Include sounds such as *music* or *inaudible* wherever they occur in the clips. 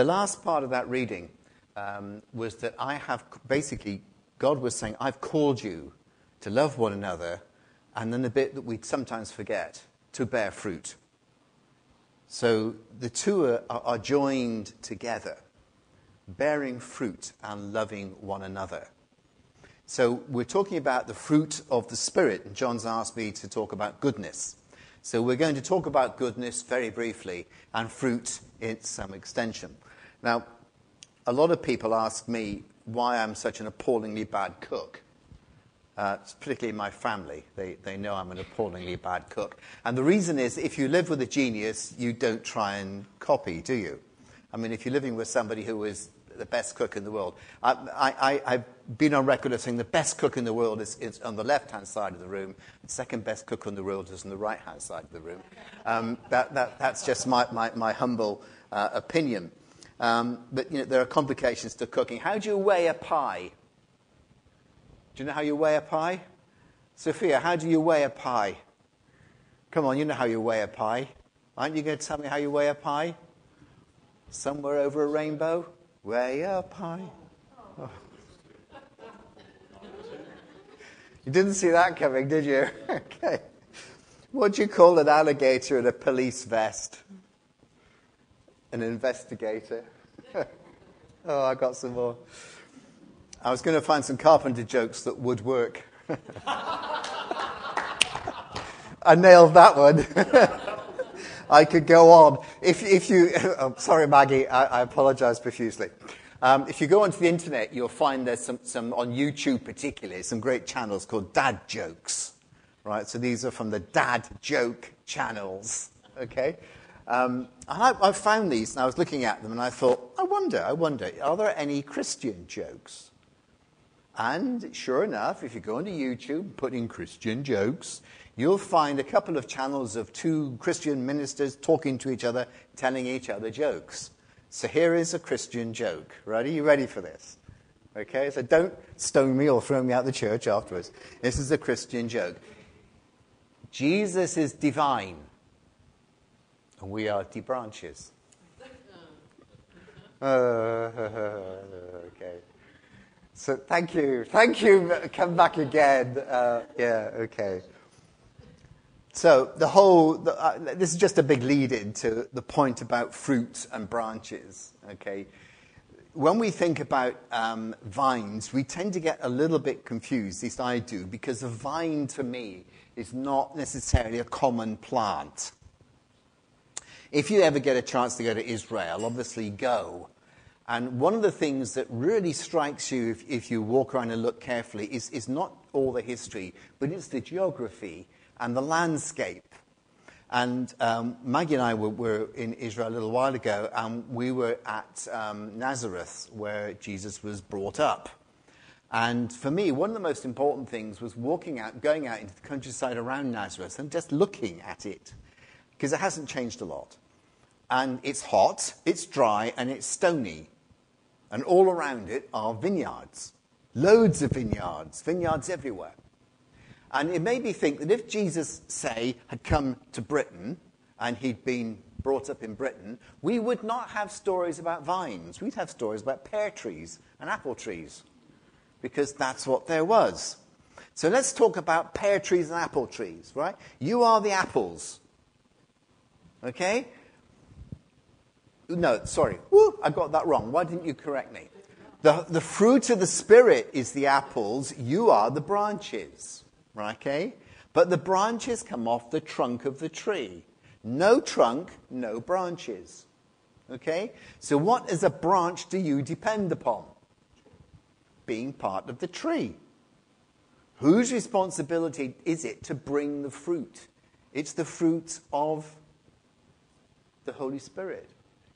The last part of that reading um, was that I have basically, God was saying, I've called you to love one another, and then the bit that we sometimes forget, to bear fruit. So the two are, are joined together, bearing fruit and loving one another. So we're talking about the fruit of the Spirit, and John's asked me to talk about goodness. So we're going to talk about goodness very briefly and fruit in some extension. Now, a lot of people ask me why I'm such an appallingly bad cook. Uh, particularly my family. They, they know I'm an appallingly bad cook. And the reason is if you live with a genius, you don't try and copy, do you? I mean, if you're living with somebody who is the best cook in the world, I, have been on record as saying the best cook in the world is, is on the left hand side of the room, the second best cook in the world is on the right hand side of the room. Um, that, that, that's just my, my, my humble uh, opinion. Um, but you know, there are complications to cooking. How do you weigh a pie? Do you know how you weigh a pie? Sophia, how do you weigh a pie? Come on, you know how you weigh a pie. Aren't you going to tell me how you weigh a pie? Somewhere over a rainbow? Weigh a pie. Oh. *laughs* You didn't see that coming, did you? *laughs* okay. What do you call an alligator in a police vest? An investigator. *laughs* oh, I got some more. I was going to find some carpenter jokes that would work. *laughs* I nailed that one. *laughs* I could go on. If, if you, oh, sorry, Maggie, I, I apologize profusely. Um, if you go onto the internet, you'll find there's some, some, on YouTube particularly, some great channels called dad jokes. Right? So these are from the dad joke channels. Okay? Um, and I, I found these and I was looking at them and I thought, I wonder, I wonder, are there any Christian jokes? And sure enough, if you go onto YouTube, and put in Christian jokes, you'll find a couple of channels of two Christian ministers talking to each other, telling each other jokes. So here is a Christian joke. Right? Are you ready for this? Okay, so don't stone me or throw me out the church afterwards. This is a Christian joke. Jesus is divine, and we are the branches. *laughs* Uh, *laughs* okay. So thank you. Thank you. Come back again. Uh, yeah, okay. So the whole, the, uh, this is just a big lead into the point about fruits and branches, okay? When we think about um, vines, we tend to get a little bit confused, at least I do, because a vine to me is not necessarily a common plant. If you ever get a chance to go to Israel, obviously go. And one of the things that really strikes you if, if you walk around and look carefully is, is not all the history, but it's the geography and the landscape. And um, Maggie and I were, were, in Israel a little while ago, and we were at um, Nazareth, where Jesus was brought up. And for me, one of the most important things was walking out, going out into the countryside around Nazareth and just looking at it, because it hasn't changed a lot. And it's hot, it's dry, and it's stony. And all around it are vineyards. Loads of vineyards, vineyards everywhere. And it made me think that if Jesus, say, had come to Britain and he'd been brought up in Britain, we would not have stories about vines. We'd have stories about pear trees and apple trees because that's what there was. So let's talk about pear trees and apple trees, right? You are the apples. Okay? No, sorry. Woo, I got that wrong. Why didn't you correct me? The, the fruit of the Spirit is the apples. You are the branches. Right, okay? But the branches come off the trunk of the tree. No trunk, no branches. Okay? So, what as a branch do you depend upon? Being part of the tree. Whose responsibility is it to bring the fruit? It's the fruit of the Holy Spirit.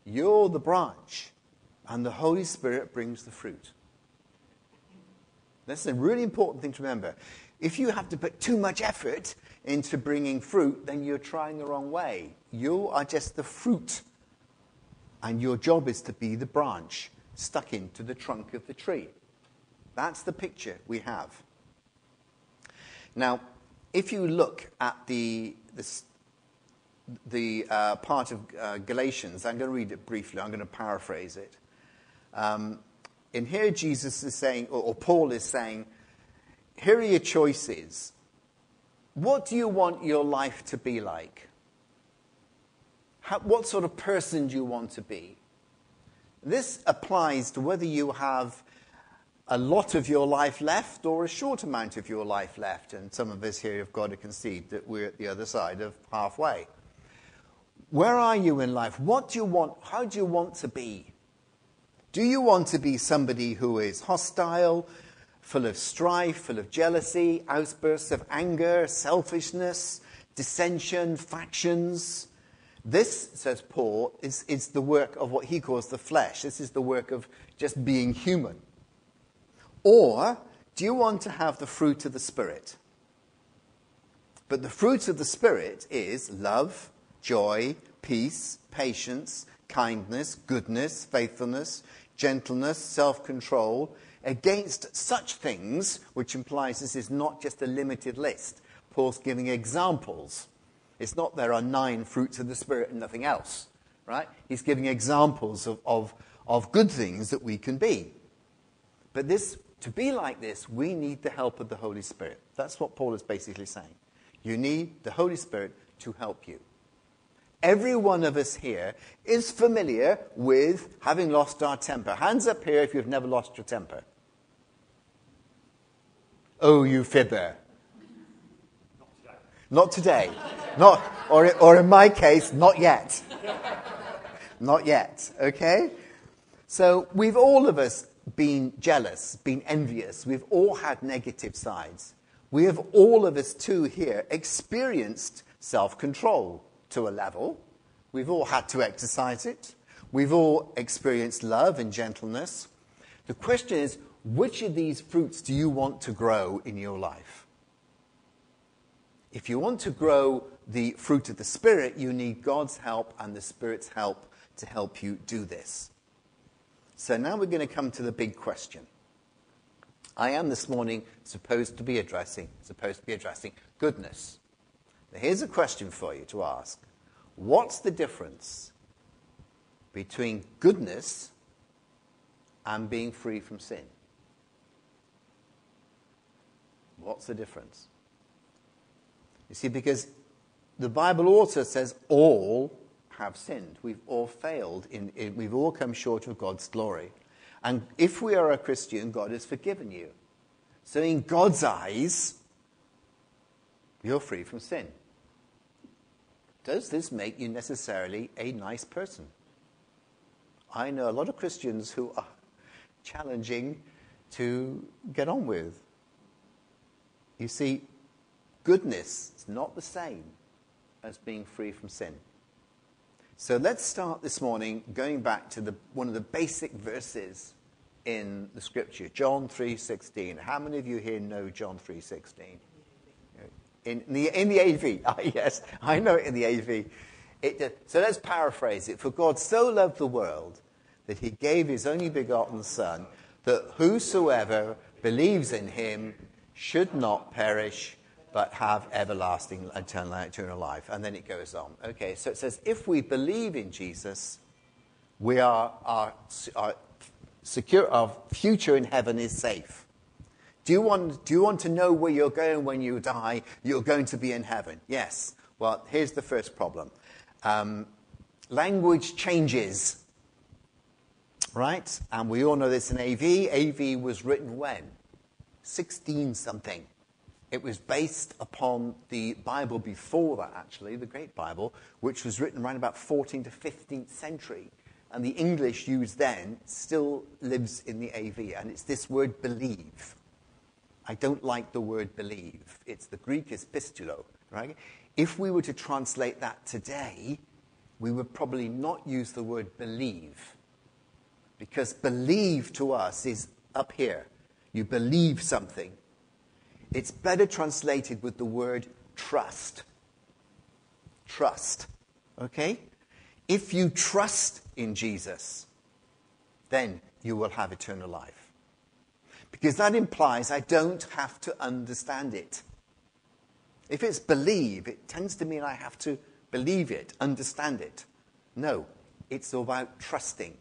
You're the branch, and the Holy Spirit brings the fruit. That's a really important thing to remember. If you have to put too much effort into bringing fruit, then you're trying the wrong way. You are just the fruit, and your job is to be the branch stuck into the trunk of the tree. That's the picture we have. Now, if you look at the, the the uh, part of uh, Galatians. I'm going to read it briefly, I'm going to paraphrase it. Um, in here, Jesus is saying, or, or Paul is saying, here are your choices. What do you want your life to be like? How, what sort of person do you want to be? This applies to whether you have a lot of your life left or a short amount of your life left. And some of us here have got to concede that we're at the other side of halfway. Where are you in life? What do you want? How do you want to be? Do you want to be somebody who is hostile, full of strife, full of jealousy, outbursts of anger, selfishness, dissension, factions? This, says Paul, is, is the work of what he calls the flesh. This is the work of just being human. Or do you want to have the fruit of the Spirit? But the fruit of the Spirit is love, joy, peace, patience, kindness, goodness, faithfulness, gentleness, self control. Against such things, which implies this is not just a limited list, Paul's giving examples it's not there are nine fruits of the Spirit and nothing else, right? He's giving examples of, of, of good things that we can be. But this, to be like this, we need the help of the Holy Spirit. That's what Paul is basically saying. You need the Holy Spirit to help you. Every one of us here is familiar with having lost our temper. Hands up here if you've never lost your temper. Oh, you fibber. Not today. Not, or, or in my case, not yet. not yet, okay? So we've all of us been jealous, been envious. We've all had negative sides. We have all of us, too, here experienced self control to a level. We've all had to exercise it. We've all experienced love and gentleness. The question is which of these fruits do you want to grow in your life? If you want to grow the fruit of the Spirit, you need God's help and the Spirit's help to help you do this. So now we're going to come to the big question. I am this morning supposed to be addressing, supposed to be addressing goodness. Now here's a question for you to ask. What's the difference between goodness and being free from sin? What's the difference? You see, because the Bible also says all have sinned. We've all failed. In, in, we've all come short of God's glory. And if we are a Christian, God has forgiven you. So, in God's eyes, you're free from sin. Does this make you necessarily a nice person? I know a lot of Christians who are challenging to get on with. You see, goodness is not the same as being free from sin. So let's start this morning going back to the, one of the basic verses in the scripture, John 3.16. How many of you here know John 3.16? In the, in the AV, *laughs* ah, yes, I know it in the AV. It, so let's paraphrase it. For God so loved the world that he gave his only begotten Son, that whosoever believes in him should not perish, but have everlasting eternal, eternal life. And then it goes on. Okay, so it says, if we believe in Jesus, we are, our, our, secure, our future in heaven is safe. Do you, want, do you want to know where you're going when you die? You're going to be in heaven. Yes. Well, here's the first problem um, language changes. Right? And we all know this in AV. AV was written when? 16 something. It was based upon the Bible before that, actually, the Great Bible, which was written around about 14th to 15th century. And the English used then still lives in the AV, and it's this word believe. I don't like the word believe. It's the Greek is pisteuo, right? If we were to translate that today, we would probably not use the word believe. Because believe to us is up here. You believe something. It's better translated with the word trust. Trust. Okay? If you trust in Jesus, then you will have eternal life. Because that implies I don't have to understand it. If it's believe, it tends to mean I have to believe it, understand it. No, it's about trusting.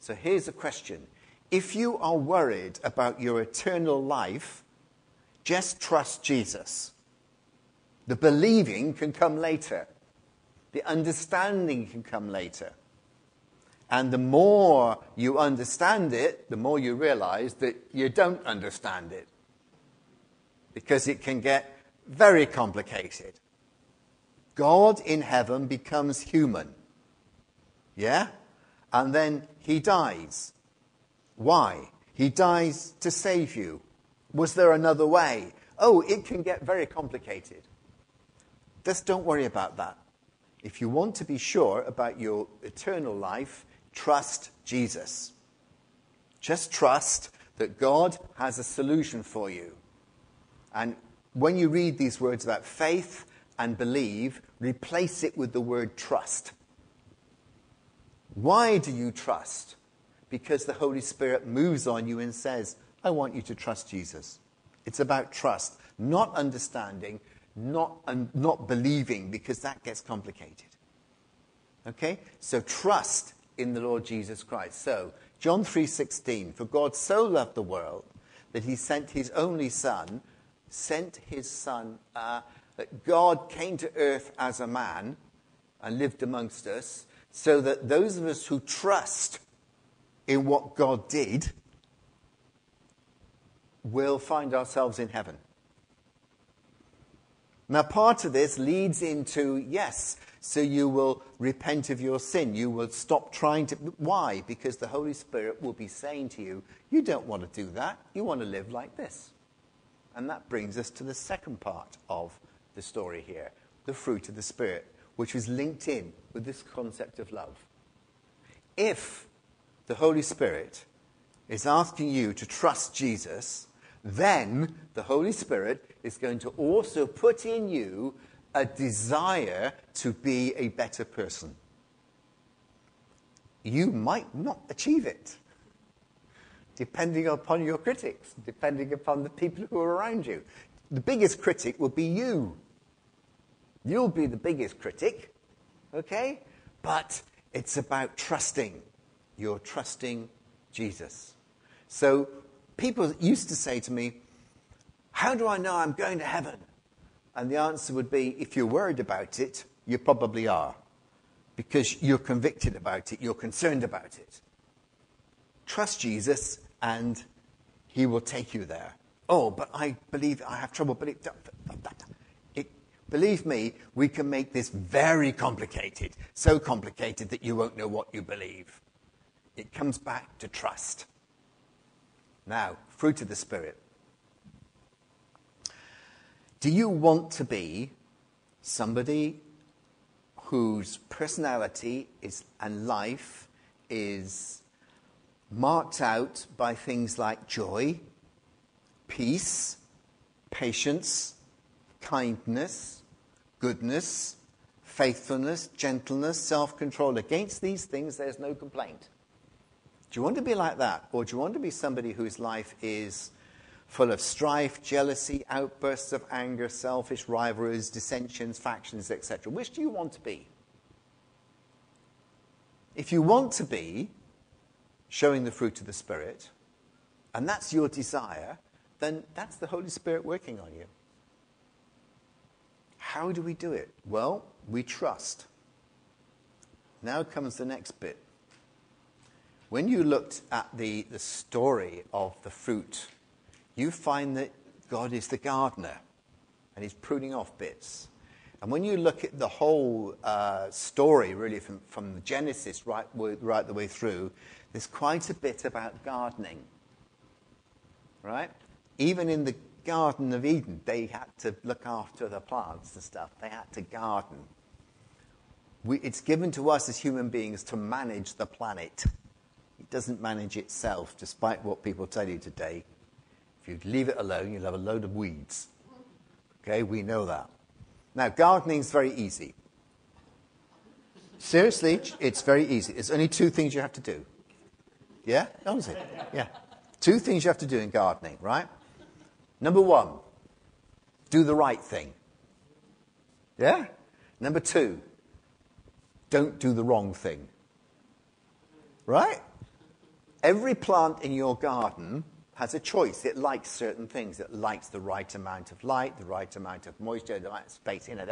So here's a question. If you are worried about your eternal life, just trust Jesus. The believing can come later. The understanding can come later. And the more you understand it, the more you realize that you don't understand it. Because it can get very complicated. God in heaven becomes human. Yeah? And then he dies. Why? He dies to save you. Was there another way? Oh, it can get very complicated. Just don't worry about that. If you want to be sure about your eternal life, trust Jesus. Just trust that God has a solution for you. And when you read these words about faith and believe, replace it with the word trust. Why do you trust? Because the Holy Spirit moves on you and says, I want you to trust Jesus. It's about trust, not understanding, not, not believing, because that gets complicated. Okay? So trust in the Lord Jesus Christ. So, John 3:16, for God so loved the world that he sent his only son, sent his son, uh, that God came to earth as a man and lived amongst us, so that those of us who trust in what God did will find ourselves in heaven. Now, part of this leads into yes, so you will repent of your sin. You will stop trying to. Why? Because the Holy Spirit will be saying to you, you don't want to do that. You want to live like this. And that brings us to the second part of the story here the fruit of the Spirit, which is linked in with this concept of love. If the Holy Spirit is asking you to trust Jesus, then the Holy Spirit is going to also put in you a desire to be a better person. You might not achieve it, depending upon your critics, depending upon the people who are around you. The biggest critic will be you. You'll be the biggest critic, okay? But it's about trusting. You're trusting Jesus. So people used to say to me, How do I know I'm going to heaven? And the answer would be if you're worried about it, you probably are. Because you're convicted about it, you're concerned about it. Trust Jesus and he will take you there. Oh, but I believe I have trouble. Believe, it, believe me, we can make this very complicated. So complicated that you won't know what you believe. It comes back to trust. Now, fruit of the Spirit. Do you want to be somebody whose personality is, and life is marked out by things like joy, peace, patience, kindness, goodness, faithfulness, gentleness, self control? Against these things, there's no complaint. Do you want to be like that? Or do you want to be somebody whose life is full of strife, jealousy, outbursts of anger, selfish rivalries, dissensions, factions, etc. Which do you want to be? If you want to be showing the fruit of the Spirit, and that's your desire, then that's the Holy Spirit working on you. How do we do it? Well, we trust. Now comes the next bit. When you looked at the, the story of the fruit you find that God is the gardener and he's pruning off bits. And when you look at the whole uh, story, really from, from Genesis right, right the way through, there's quite a bit about gardening. Right? Even in the Garden of Eden, they had to look after the plants and stuff, they had to garden. We, it's given to us as human beings to manage the planet. It doesn't manage itself, despite what people tell you today. You leave it alone, you'll have a load of weeds. Okay, we know that. Now, gardening is very easy. Seriously, it's very easy. There's only two things you have to do. Yeah? It. Yeah. Two things you have to do in gardening, right? Number one, do the right thing. Yeah? Number two, don't do the wrong thing. Right? Every plant in your garden has a choice. It likes certain things. It likes the right amount of light, the right amount of moisture, the right space in it.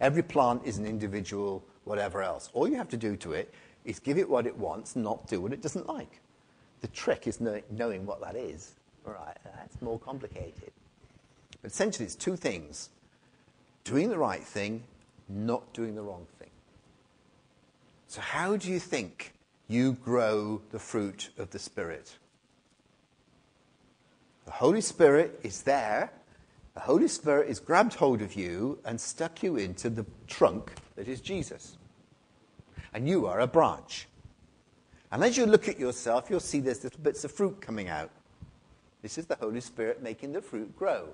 Every plant is an individual, whatever else. All you have to do to it is give it what it wants, not do what it doesn't like. The trick is knowing what that is. All right, that's more complicated. But essentially, it's two things doing the right thing, not doing the wrong thing. So, how do you think you grow the fruit of the Spirit? The Holy Spirit is there. The Holy Spirit has grabbed hold of you and stuck you into the trunk that is Jesus. And you are a branch. And as you look at yourself, you'll see there's little bits of fruit coming out. This is the Holy Spirit making the fruit grow.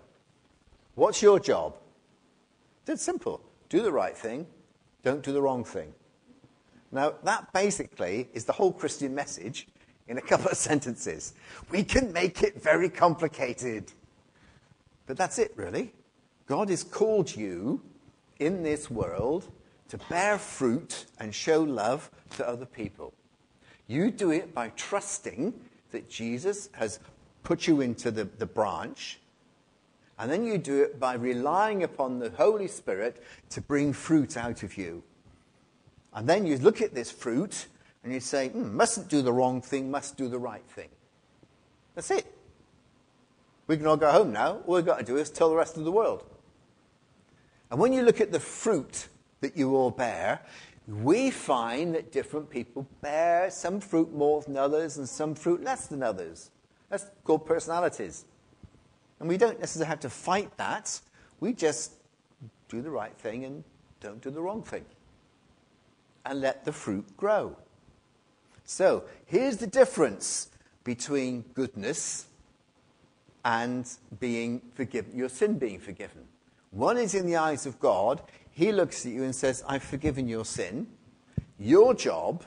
What's your job? It's simple. Do the right thing, don't do the wrong thing. Now, that basically is the whole Christian message in a couple of *laughs* sentences. We can make it very complicated. But that's it, really. God has called you in this world to bear fruit and show love to other people. You do it by trusting that Jesus has put you into the, the branch, and then you do it by relying upon the Holy Spirit to bring fruit out of you. And then you look at this fruit and you say, mm, mustn't do the wrong thing, must do the right thing. That's it. We can all go home now. All we've got to do is tell the rest of the world. And when you look at the fruit that you all bear, we find that different people bear some fruit more than others and some fruit less than others. That's called personalities. And we don't necessarily have to fight that. We just do the right thing and don't do the wrong thing. And let the fruit grow. So here's the difference between goodness and being forgiven, your sin being forgiven. One is in the eyes of God. He looks at you and says, I've forgiven your sin. Your job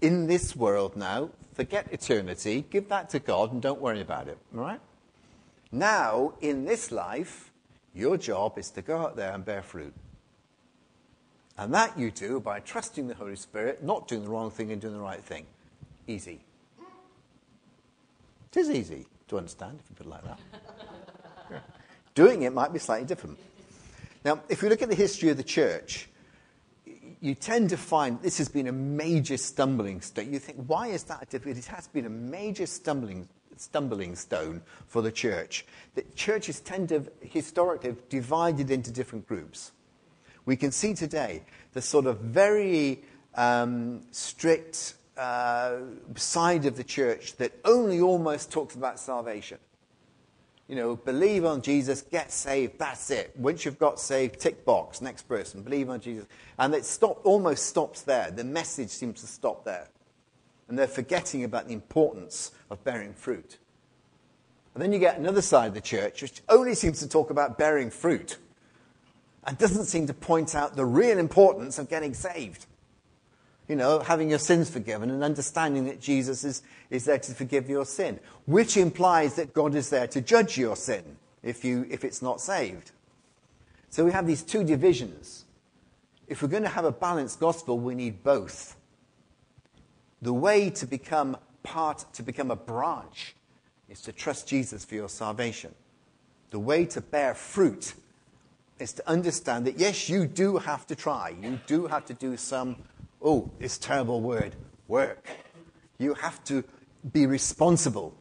in this world now, forget eternity, give that to God and don't worry about it. All right? Now, in this life, your job is to go out there and bear fruit. And that you do by trusting the Holy Spirit, not doing the wrong thing and doing the right thing. Easy. It is easy to understand, if you put it like that. *laughs* Doing it might be slightly different. Now, if we look at the history of the church, you tend to find this has been a major stumbling stone. You think, why is that difficult? It has been a major stumbling, stumbling stone for the church. The churches tend to, historically, have divided into different groups we can see today the sort of very um, strict uh, side of the church that only almost talks about salvation. You know, believe on Jesus, get saved, that's it. Once you've got saved, tick box, next person, believe on Jesus. And it almost stops there. The message seems to stop there. And they're forgetting about the importance of bearing fruit. And then you get another side of the church which only seems to talk about bearing fruit and doesn't seem to point out the real importance of getting saved. You know, having your sins forgiven and understanding that Jesus is, is there to forgive your sin, which implies that God is there to judge your sin if, you, if it's not saved. So we have these two divisions. If we're going to have a balanced gospel, we need both. The way to become part, to become a branch, is to trust Jesus for your salvation. The way to bear fruit is to understand that, yes, you do have to try. You do have to do some, oh, this terrible word, work. You have to be responsible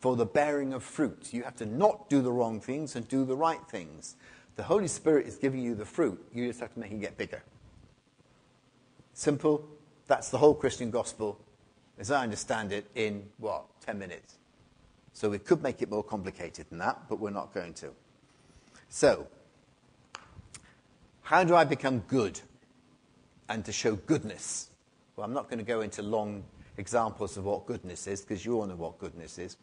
for the bearing of fruit. You have to not do the wrong things and do the right things. The Holy Spirit is giving you the fruit. You just have to make it get bigger. Simple. That's the whole Christian gospel, as I understand it, in what, 10 minutes. So we could make it more complicated than that, but we're not going to. So, how do I become good and to show goodness? Well, I'm not going to go into long examples of what goodness is because you all know what goodness is.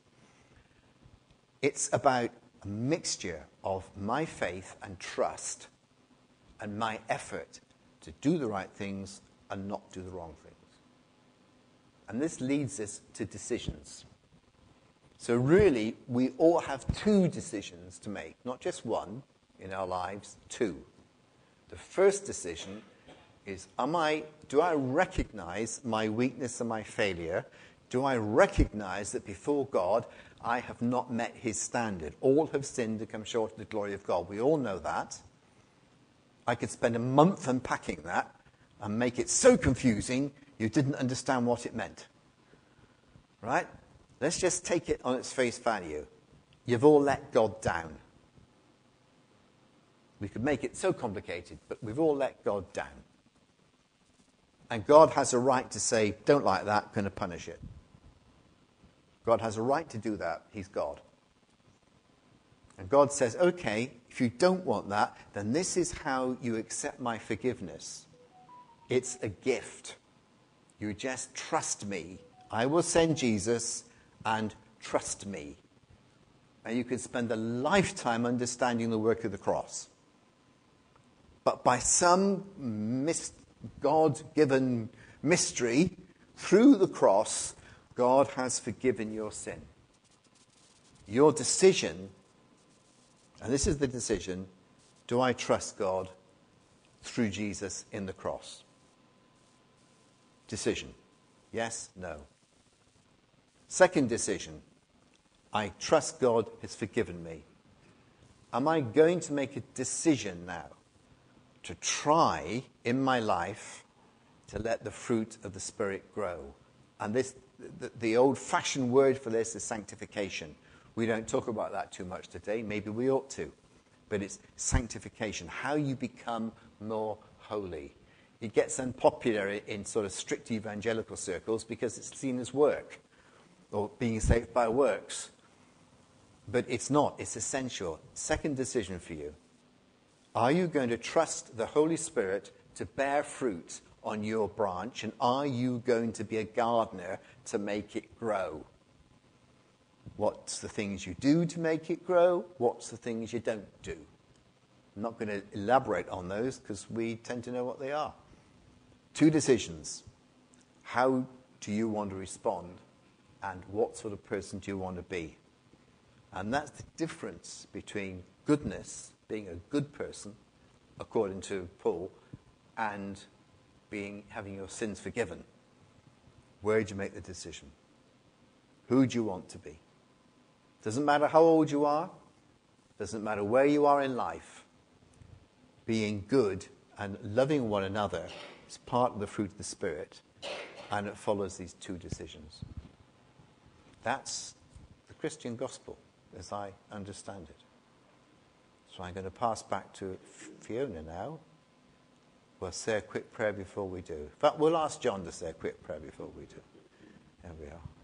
It's about a mixture of my faith and trust and my effort to do the right things and not do the wrong things. And this leads us to decisions. So, really, we all have two decisions to make, not just one in our lives, two. The first decision is am I, do I recognize my weakness and my failure? Do I recognize that before God, I have not met his standard? All have sinned and come short of the glory of God. We all know that. I could spend a month unpacking that and make it so confusing you didn't understand what it meant. Right? Let's just take it on its face value. You've all let God down. We could make it so complicated, but we've all let God down. And God has a right to say, don't like that, going to punish it. God has a right to do that. He's God. And God says, okay, if you don't want that, then this is how you accept my forgiveness. It's a gift. You just trust me. I will send Jesus and trust me. And you can spend a lifetime understanding the work of the cross. But by some mis- God given mystery, through the cross, God has forgiven your sin. Your decision, and this is the decision do I trust God through Jesus in the cross? Decision yes, no. Second decision I trust God has forgiven me. Am I going to make a decision now to try in my life to let the fruit of the Spirit grow? And this, the, the old fashioned word for this is sanctification. We don't talk about that too much today. Maybe we ought to. But it's sanctification, how you become more holy. It gets unpopular in sort of strict evangelical circles because it's seen as work or being saved by works. But it's not, it's essential. Second decision for you. Are you going to trust the Holy Spirit to bear fruit on your branch? And are you going to be a gardener to make it grow? What's the things you do to make it grow? What's the things you don't do? I'm not going to elaborate on those because we tend to know what they are. Two decisions. How do you want to respond? And what sort of person do you want to be? And that's the difference between goodness, being a good person, according to Paul, and being, having your sins forgiven. Where do you make the decision? Who do you want to be? Doesn't matter how old you are, doesn't matter where you are in life. Being good and loving one another is part of the fruit of the Spirit, and it follows these two decisions. That's the Christian gospel as I understand it. So I'm going to pass back to Fiona now. We'll say a quick prayer before we do. Fact, we'll ask John to say a quick prayer before we do. There we are.